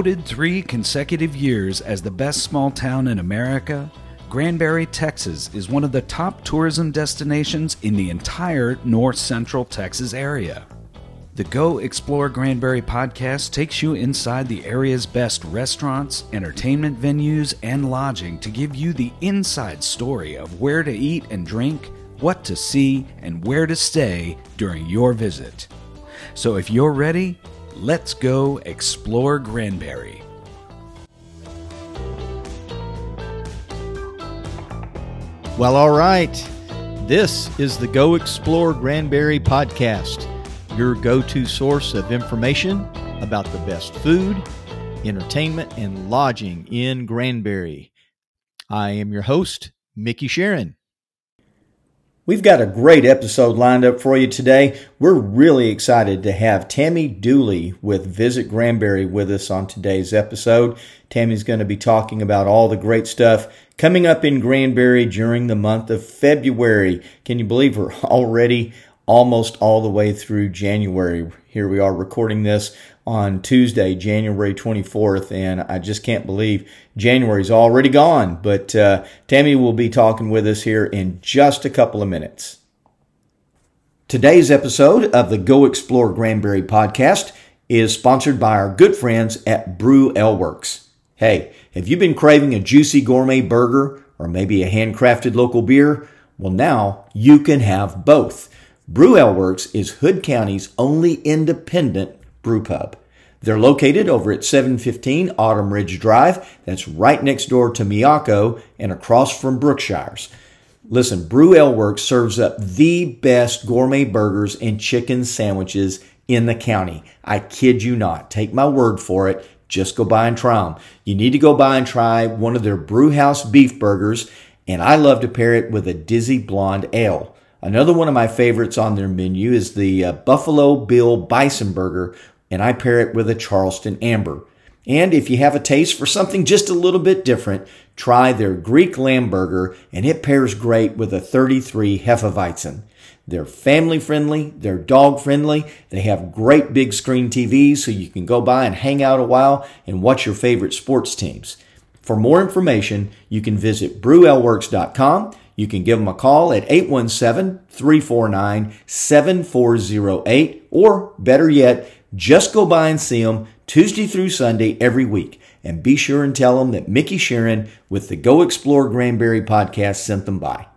Voted three consecutive years as the best small town in America, Granbury, Texas is one of the top tourism destinations in the entire north central Texas area. The Go Explore Granbury podcast takes you inside the area's best restaurants, entertainment venues, and lodging to give you the inside story of where to eat and drink, what to see, and where to stay during your visit. So if you're ready, let's go explore Granbury. Well, all right. This is the Go Explore Granbury podcast, your go to source of information about the best food, entertainment, and lodging in Granbury. I am your host, Mickey Sharon. We've got a great episode lined up for you today. We're really excited to have Tammy Dooley with Visit Granbury with us on today's episode. Tammy's going to be talking about all the great stuff coming up in Granbury during the month of February. Can you believe we're already almost all the way through January? Here we are recording this on Tuesday, January 24th, and I just can't believe January's already gone. But uh, Tammy will be talking with us here in just a couple of minutes. Today's episode of the Go Explore Granbury podcast is sponsored by our good friends at Brew Ale Works. Hey, have you been craving a juicy gourmet burger or maybe a handcrafted local beer? Well, now you can have both. Brew Ale Works is Hood County's only independent brew pub. They're located over at 715 Autumn Ridge Drive. That's right next door to Miyako and across from Brookshire's. Listen, Brew Ale Works serves up the best gourmet burgers and chicken sandwiches in the county. I kid you not. Take my word for it. Just go by and try them. You need to go by and try one of their Brewhouse beef burgers, and I love to pair it with a Dizzy Blonde Ale. Another one of my favorites on their menu is the uh, Buffalo Bill Bison Burger, and I pair it with a Charleston Amber. And if you have a taste for something just a little bit different, try their Greek Lamb Burger, and it pairs great with a 33 Hefeweizen. They're family friendly, they're dog friendly, they have great big screen TVs so you can go by and hang out a while and watch your favorite sports teams. For more information, you can visit brewaleworks.com. You can give them a call at 817 349 7408, or better yet, just go by and see them Tuesday through Sunday every week. And be sure and tell them that Mickey Sharon with the Go Explore Granbury podcast sent them by.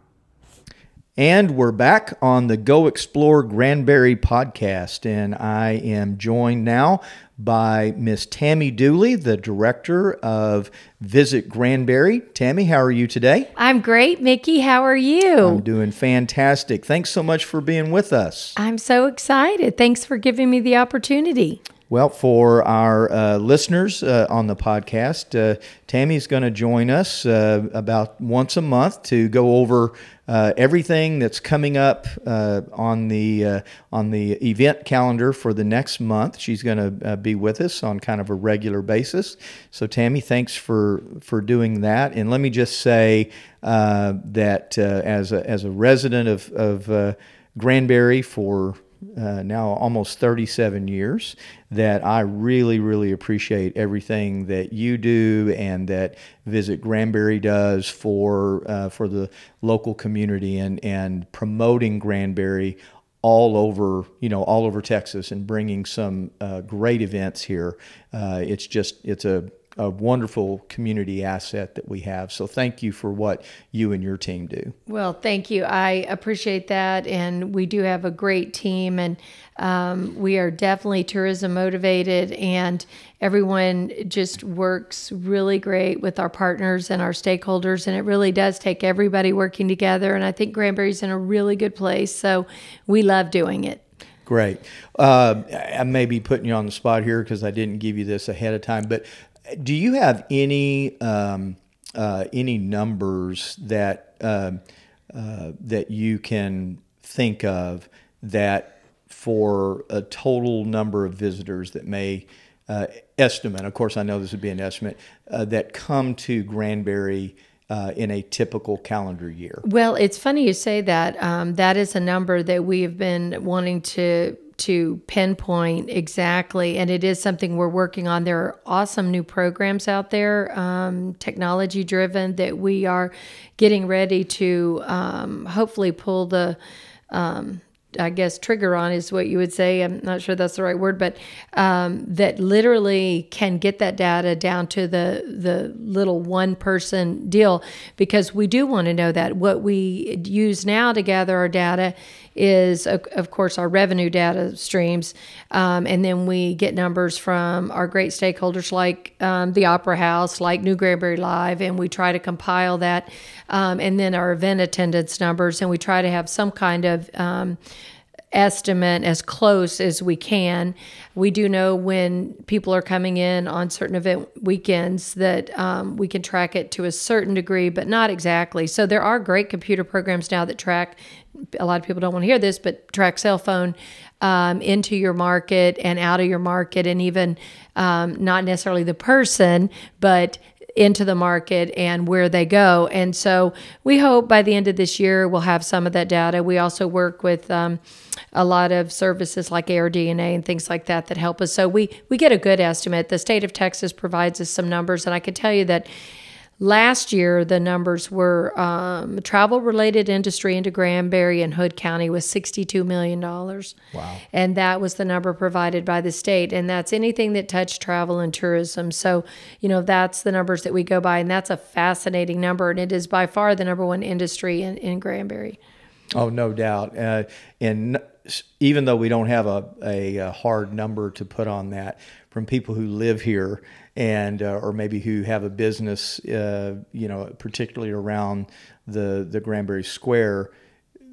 And we're back on the Go Explore Granbury podcast. And I am joined now by Miss Tammy Dooley, the director of Visit Granbury. Tammy, how are you today? I'm great, Mickey. How are you? I'm doing fantastic. Thanks so much for being with us. I'm so excited. Thanks for giving me the opportunity. Well, for our uh, listeners uh, on the podcast, uh, Tammy's going to join us uh, about once a month to go over uh, everything that's coming up uh, on the on the event calendar for the next month. She's going to be with us on kind of a regular basis. So, Tammy, thanks for for doing that. And let me just say that as a as a resident of of Granbury for uh, now almost 37 years that I really, really appreciate everything that you do and that Visit Granbury does for uh, for the local community and and promoting Granbury all over you know all over Texas and bringing some uh, great events here. Uh, it's just it's a a wonderful community asset that we have. So thank you for what you and your team do. Well, thank you. I appreciate that. And we do have a great team, and um, we are definitely tourism motivated, and everyone just works really great with our partners and our stakeholders. And it really does take everybody working together. And I think Granbury's in a really good place. So we love doing it. Great. Uh, I may be putting you on the spot here because I didn't give you this ahead of time, but do you have any um, uh, any numbers that uh, uh, that you can think of that for a total number of visitors that may uh, estimate? Of course, I know this would be an estimate uh, that come to Granbury. Uh, in a typical calendar year? Well, it's funny you say that. Um, that is a number that we have been wanting to to pinpoint exactly, and it is something we're working on. There are awesome new programs out there, um, technology driven, that we are getting ready to um, hopefully pull the um, I guess trigger on is what you would say. I'm not sure that's the right word, but um, that literally can get that data down to the the little one person deal because we do want to know that what we use now to gather our data is of, course our revenue data streams, um, and then we get numbers from our great stakeholders like um, the Opera House, like New Granbury Live, and we try to compile that, um, and then our event attendance numbers, and we try to have some kind of um, estimate as close as we can. We do know when people are coming in on certain event weekends that um, we can track it to a certain degree, but not exactly. So there are great computer programs now that track. A lot of people don't want to hear this, but track cell phone um, into your market and out of your market, and even um, not necessarily the person, but into the market and where they go. And so we hope by the end of this year we'll have some of that data. We also work with um, a lot of services like AirDNA and things like that that help us. So we we get a good estimate. The state of Texas provides us some numbers, and I can tell you that Last year, the numbers were um, travel related industry into Granbury and Hood County was $62 million. Wow. And that was the number provided by the state. And that's anything that touched travel and tourism. So, you know, that's the numbers that we go by. And that's a fascinating number. And it is by far the number one industry in, in Granbury. Oh, no doubt. Uh, and even though we don't have a, a, hard number to put on that, from people who live here and uh, or maybe who have a business, uh, you know, particularly around the the Granbury Square,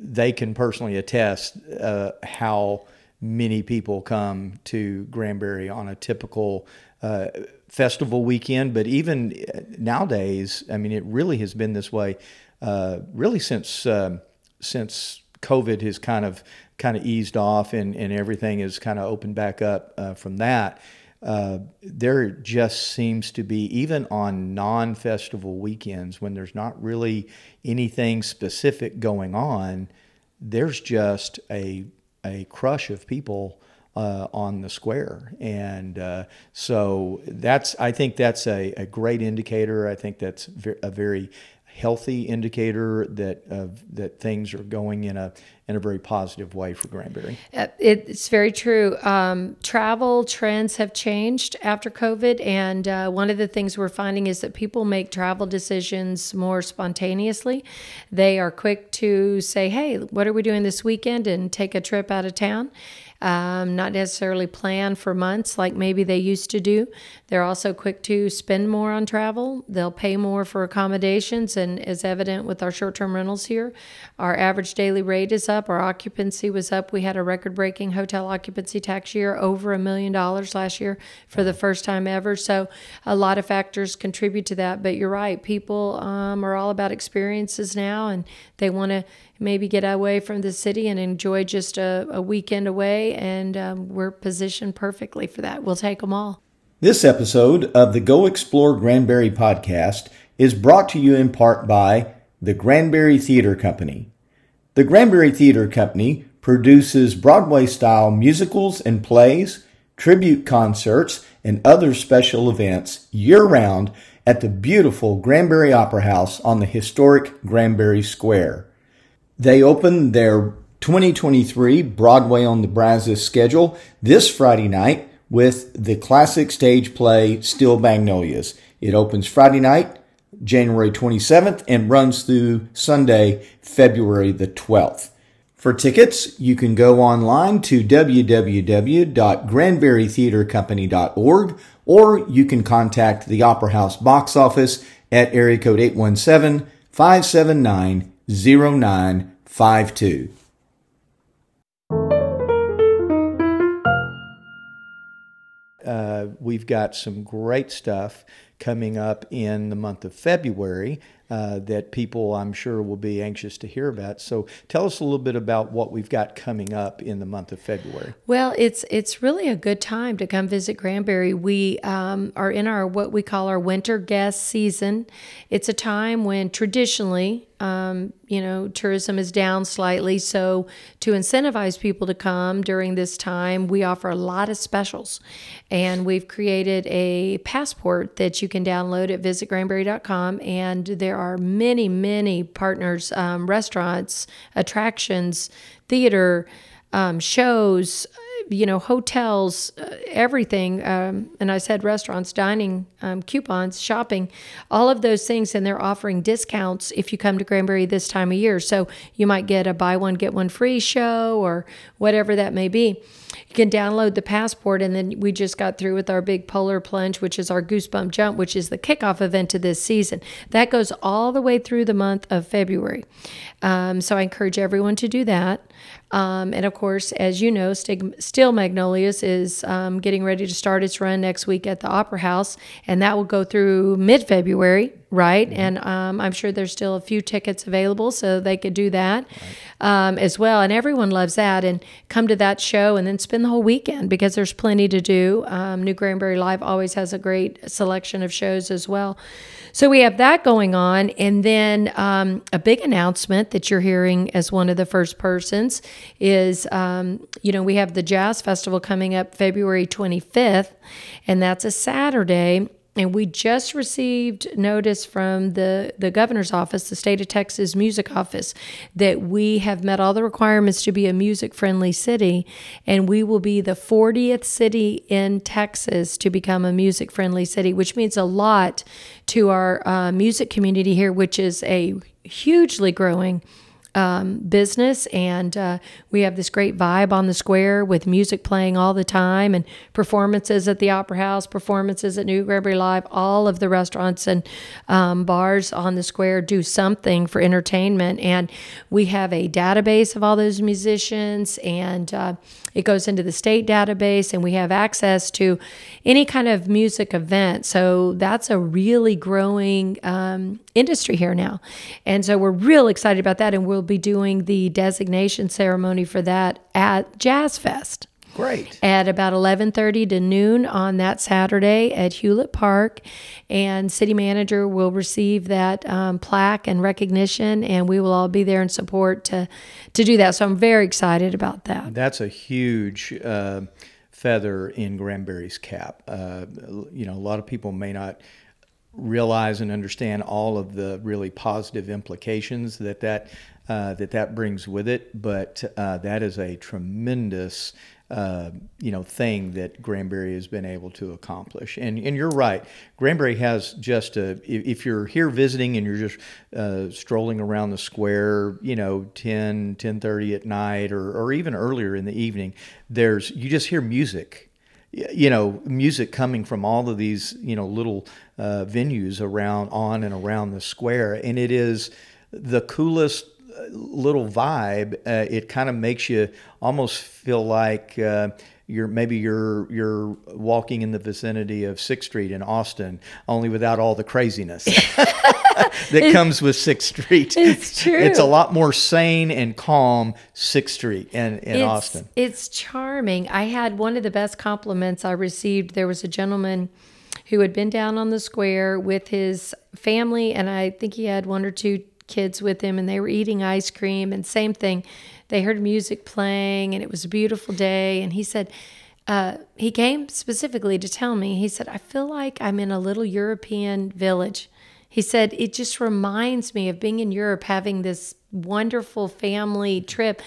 they can personally attest uh, how many people come to Granbury on a typical uh, festival weekend. But even nowadays, I mean, it really has been this way, uh, really since um, since COVID has kind of kind of eased off and, and everything is kind of opened back up uh, from that uh, there just seems to be, even on non festival weekends, when there's not really anything specific going on, there's just a, a crush of people uh, on the square. And uh, so that's, I think that's a, a great indicator. I think that's a very healthy indicator that uh, that things are going in a in a very positive way for Granbury. Uh, it's very true. Um, travel trends have changed after COVID, and uh, one of the things we're finding is that people make travel decisions more spontaneously. They are quick to say, "Hey, what are we doing this weekend?" and take a trip out of town um, not necessarily plan for months like maybe they used to do. They're also quick to spend more on travel. They'll pay more for accommodations, and as evident with our short term rentals here, our average daily rate is up. Our occupancy was up. We had a record breaking hotel occupancy tax year, over a million dollars last year for the first time ever. So, a lot of factors contribute to that. But you're right, people um, are all about experiences now, and they want to maybe get away from the city and enjoy just a, a weekend away. And um, we're positioned perfectly for that. We'll take them all. This episode of the Go Explore Granbury podcast is brought to you in part by the Granbury Theater Company. The Granbury Theater Company produces Broadway style musicals and plays, tribute concerts, and other special events year round at the beautiful Granbury Opera House on the historic Granbury Square. They open their 2023 Broadway on the Brazos schedule this Friday night with the classic stage play Steel Magnolias. It opens Friday night, January 27th, and runs through Sunday, February the 12th. For tickets, you can go online to www.granburytheatercompany.org or you can contact the Opera House box office at area code 817 579 0952. Uh, we've got some great stuff coming up in the month of February uh, that people, I'm sure, will be anxious to hear about. So tell us a little bit about what we've got coming up in the month of February. Well, it's it's really a good time to come visit Granbury. We um, are in our what we call our winter guest season. It's a time when traditionally um, you know, tourism is down slightly. So, to incentivize people to come during this time, we offer a lot of specials. And we've created a passport that you can download at visitgranbury.com. And there are many, many partners, um, restaurants, attractions, theater, um, shows, you know, hotels, uh, everything. Um, and I said restaurants, dining, um, coupons, shopping, all of those things. And they're offering discounts if you come to Granbury this time of year. So you might get a buy one, get one free show or whatever that may be. You can download the passport, and then we just got through with our big polar plunge, which is our goosebump jump, which is the kickoff event to this season. That goes all the way through the month of February. Um, so I encourage everyone to do that. Um, and of course, as you know, Steel Magnolias is um, getting ready to start its run next week at the Opera House, and that will go through mid February, right? Mm-hmm. And um, I'm sure there's still a few tickets available, so they could do that right. Um, as well. And everyone loves that. And come to that show and then spend the whole weekend because there's plenty to do. Um, New Granbury Live always has a great selection of shows as well. So we have that going on. And then um, a big announcement that you're hearing as one of the first persons is, um, you know, we have the Jazz Festival coming up February 25th, and that's a Saturday. And we just received notice from the, the governor's office, the state of Texas music office, that we have met all the requirements to be a music friendly city. And we will be the 40th city in Texas to become a music friendly city, which means a lot to our uh, music community here, which is a hugely growing um, business, and uh, we have this great vibe on the square with music playing all the time, and performances at the Opera House, performances at New Granbury Live. All of the restaurants and um, bars on the square do something for entertainment, and we have a database of all those musicians, and uh, it goes into the state database, and we have access to any kind of music event. So that's a really growing um, industry here now, and so we're real excited about that, and we'll will be doing the designation ceremony for that at Jazz Fest. Great. At about 11:30 to noon on that Saturday at Hewlett Park, and city manager will receive that um, plaque and recognition, and we will all be there in support to to do that. So I'm very excited about that. That's a huge. Uh, feather in Granbury's cap. Uh, you know, a lot of people may not realize and understand all of the really positive implications that that uh, that that brings with it. But uh, that is a tremendous, uh, you know, thing that Granbury has been able to accomplish. And and you're right, Granbury has just a. If you're here visiting and you're just uh, strolling around the square, you know, 10, 10.30 at night, or or even earlier in the evening, there's you just hear music you know music coming from all of these you know little uh, venues around on and around the square and it is the coolest little vibe, uh, it kind of makes you almost feel like uh, you're maybe you're you're walking in the vicinity of Sixth Street in Austin, only without all the craziness that comes with Sixth Street. It's true. It's a lot more sane and calm Sixth Street in, in it's, Austin. It's charming. I had one of the best compliments I received. There was a gentleman who had been down on the square with his family, and I think he had one or two kids with him and they were eating ice cream and same thing. They heard music playing and it was a beautiful day and he said uh, he came specifically to tell me he said i feel like i'm in a little european village. He said it just reminds me of being in europe having this wonderful family trip.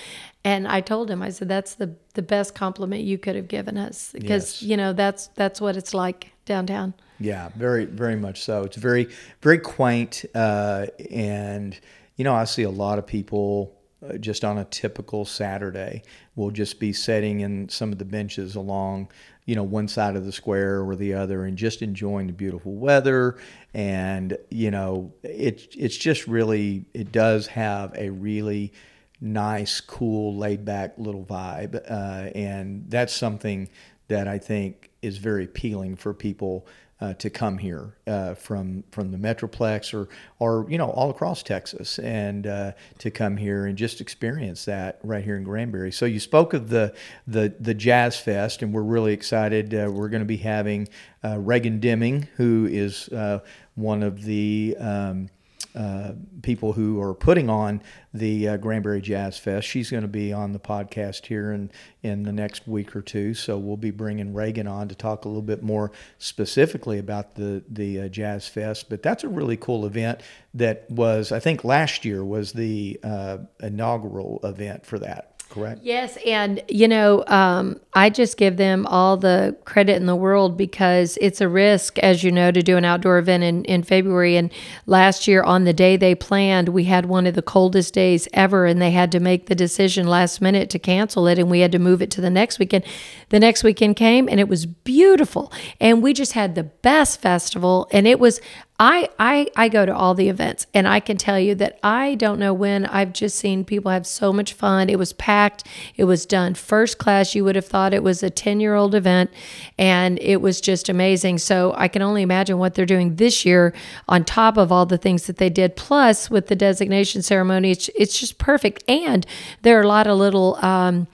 And i told him i said that's the, the best compliment you could have given us because yes. you know that's that's what it's like downtown yeah, very, very much so. It's very, very quaint, uh, and you know, I see a lot of people uh, just on a typical Saturday will just be sitting in some of the benches along, you know, one side of the square or the other, and just enjoying the beautiful weather. And you know, it it's just really, it does have a really nice, cool, laid back little vibe, uh, and that's something that I think is very appealing for people uh, to come here uh, from from the Metroplex or or you know all across Texas and uh, to come here and just experience that right here in Granbury. So you spoke of the the the Jazz Fest, and we're really excited. Uh, we're going to be having uh, Reagan Deming, who is uh, one of the um, uh, people who are putting on the uh, Granbury Jazz Fest. She's going to be on the podcast here in, in the next week or two. So we'll be bringing Reagan on to talk a little bit more specifically about the, the uh, Jazz Fest. But that's a really cool event that was, I think last year was the uh, inaugural event for that correct? Yes, and you know, um, I just give them all the credit in the world because it's a risk, as you know, to do an outdoor event in, in February. And last year, on the day they planned, we had one of the coldest days ever, and they had to make the decision last minute to cancel it, and we had to move it to the next weekend. The next weekend came, and it was beautiful, and we just had the best festival, and it was I, I I go to all the events and I can tell you that I don't know when I've just seen people have so much fun. It was packed. It was done first class. You would have thought it was a 10-year-old event and it was just amazing. So I can only imagine what they're doing this year on top of all the things that they did plus with the designation ceremony. It's, it's just perfect and there are a lot of little um,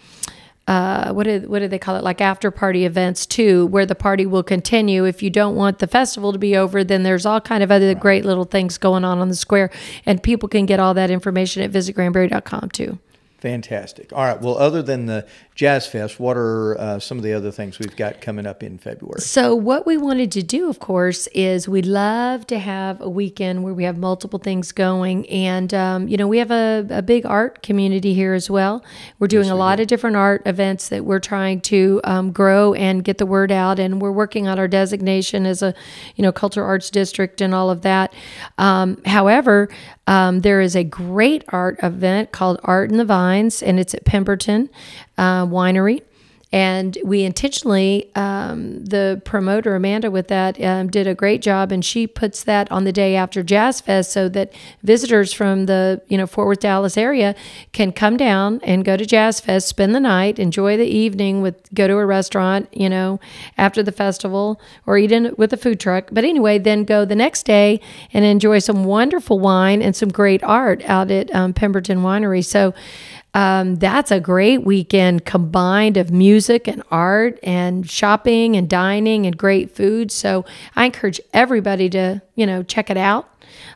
uh, what did what do they call it? Like after party events too where the party will continue. If you don't want the festival to be over then there's all kind of other great little things going on on the square and people can get all that information at visitgranbury.com too. Fantastic. All right well other than the Jazz Fest, what are uh, some of the other things we've got coming up in February? So, what we wanted to do, of course, is we'd love to have a weekend where we have multiple things going. And, um, you know, we have a, a, big art community here as well. We're doing yes, a lot do. of different art events that we're trying to um, grow and get the word out. And we're working on our designation as a, you know, cultural arts district and all of that. Um, however, um, there is a great art event called Art in the Vines, and it's at Pemberton uh, Winery. And we intentionally, um, the promoter Amanda with that um, did a great job, and she puts that on the day after Jazz Fest so that visitors from the you know Fort Worth Dallas area can come down and go to Jazz Fest, spend the night, enjoy the evening with go to a restaurant, you know, after the festival, or eat in with a food truck. But anyway, then go the next day and enjoy some wonderful wine and some great art out at um, Pemberton Winery. So um, that's a great weekend combined of music and art and shopping and dining and great food. So I encourage everybody to, you know, check it out.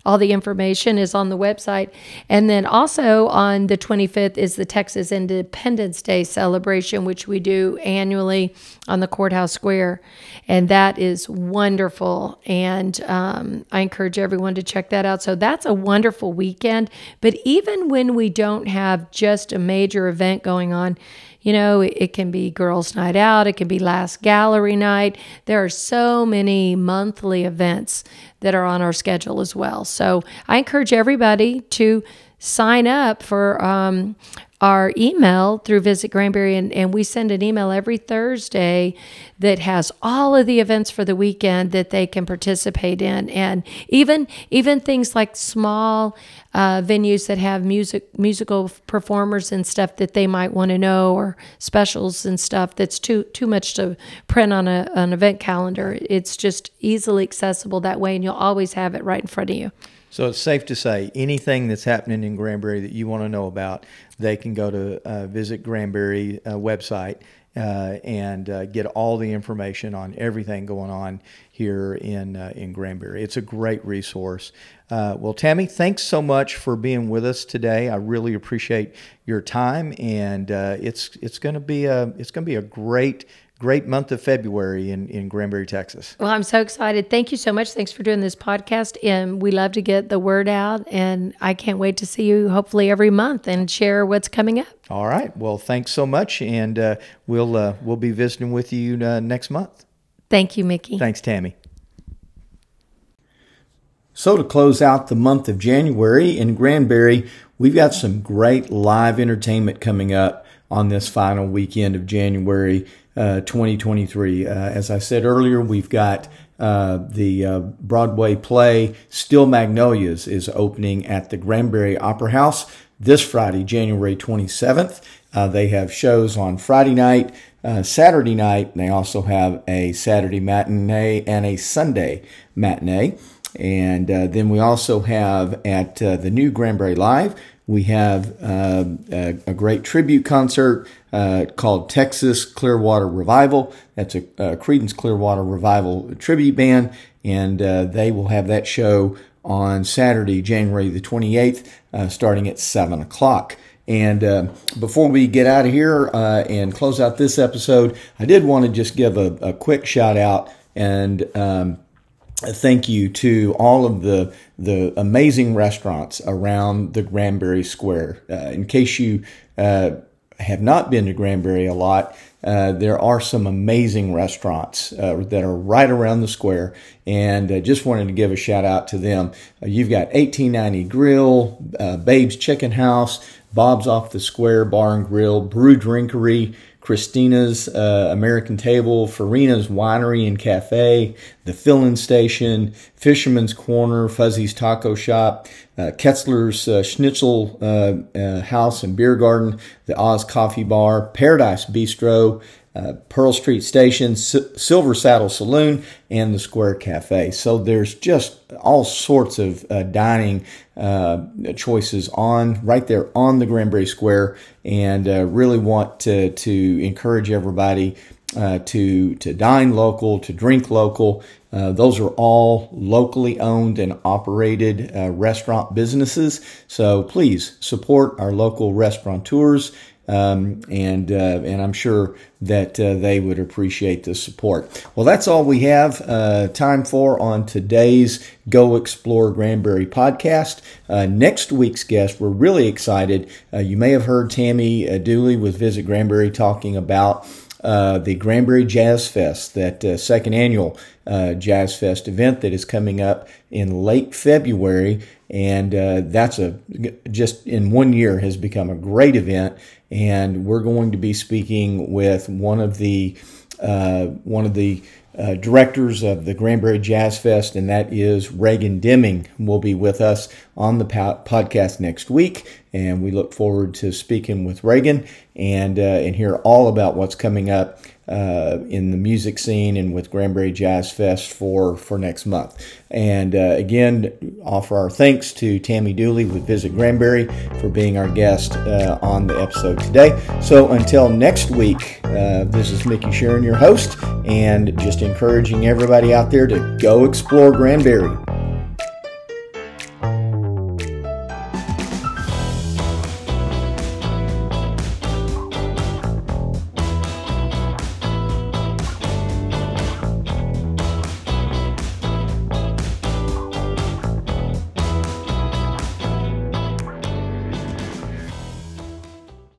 All the information is on the website. And then also on the 25th is the Texas Independence Day celebration, which we do annually on the courthouse square. And that is wonderful. And um, I encourage everyone to check that out. So that's a wonderful weekend. But even when we don't have just a major event going on, you know, it, can be girls' night out, it can be last gallery night. There are so many monthly events that are on our schedule as well. So I encourage everybody to sign up for um, our email through Visit Granbury, and, and we send an email every Thursday that has all of the events for the weekend that they can participate in, and even even things like small uh, venues that have music musical performers and stuff that they might want to know, or specials and stuff that's too too much to print on a, an event calendar. It's just easily accessible that way, and you'll always have it right in front of you. So it's safe to say anything that's happening in Granbury that you want to know about, they can go to uh, visit Granbury uh, website uh, and uh, get all the information on everything going on here in uh, in Granbury. It's a great resource. Uh, well, Tammy, thanks so much for being with us today. I really appreciate your time, and it's it's going to be a it's going to be a great great month of February in, in Granbury, Texas. Well, I'm so excited. Thank you so much. Thanks for doing this podcast. And we love to get the word out. And I can't wait to see you hopefully every month and share what's coming up. All right. Well, thanks so much. And uh, we'll, uh, we'll be visiting with you uh, next month. Thank you, Mickey. Thanks, Tammy. So, to close out the month of January in Granbury, we've got some great live entertainment coming up on this final weekend of January uh, 2023. Uh, as I said earlier, we've got uh, the uh, Broadway play Steel Magnolias is opening at the Granbury Opera House this Friday, January 27th. Uh, they have shows on Friday night, Saturday night. They also have a Saturday matinee and a Sunday matinee. And then we also have at the new Granbury Live, we have a, great tribute concert uh, called Texas Clearwater Revival. That's a, a Creedence Clearwater Revival tribute band, and uh, they will have that show on Saturday, January the 28th, uh, starting at 7 o'clock. And uh, before we get out of here uh, and close out this episode, I did want to just give a, a quick shout out and um, thank you to all of the the amazing restaurants around the Granbury Square. Uh, in case you uh, have not been to Granbury a lot, uh, there are some amazing restaurants uh, that are right around the square, and uh, just wanted to give a shout out to them. Uh, you've got 1890 Grill, Babe's Chicken House, Bob's Off the Square Bar and Grill, Brew Drinkery. Christina's uh, American Table, Farina's Winery and Cafe, the Fill-In Station, Fisherman's Corner, Fuzzy's Taco Shop, uh, Ketzler's uh, Schnitzel uh, uh, House and Beer Garden, the Oz Coffee Bar, Paradise Bistro, Pearl Street Station, S- Silver Saddle Saloon, and the Square Cafe. So there's just all sorts of uh, dining uh, choices on right there on the Granbury Square, and uh, really want to to encourage everybody uh, to to dine local, to drink local. Uh, those are all locally owned and operated restaurant businesses. So please support our local restaurateurs um, and uh, and I'm sure that uh, they would appreciate the support. Well, that's all we have uh, time for on today's Go Explore Granbury podcast. Uh, next week's guest, we're really excited. Uh, you may have heard Tammy uh, Dooley with Visit Granbury talking about. The Granbury Jazz Fest, that second annual Jazz Fest event that is coming up in late February, and that's a just in one year has become a great event. And we're going to be speaking with one of the uh, one of the uh, directors of the Granbury Jazz Fest, and that is Reagan Deming, will be with us on the po- podcast next week. And we look forward to speaking with Reagan and uh, and hear all about what's coming up uh, in the music scene and with Granbury Jazz Fest for, for next month. And uh, again, offer our thanks to Tammy Dooley with Visit Granbury for being our guest uh, on the episode today. So until next week, uh, this is Mickey Sharon, your host, and just encouraging everybody out there to go explore Granbury.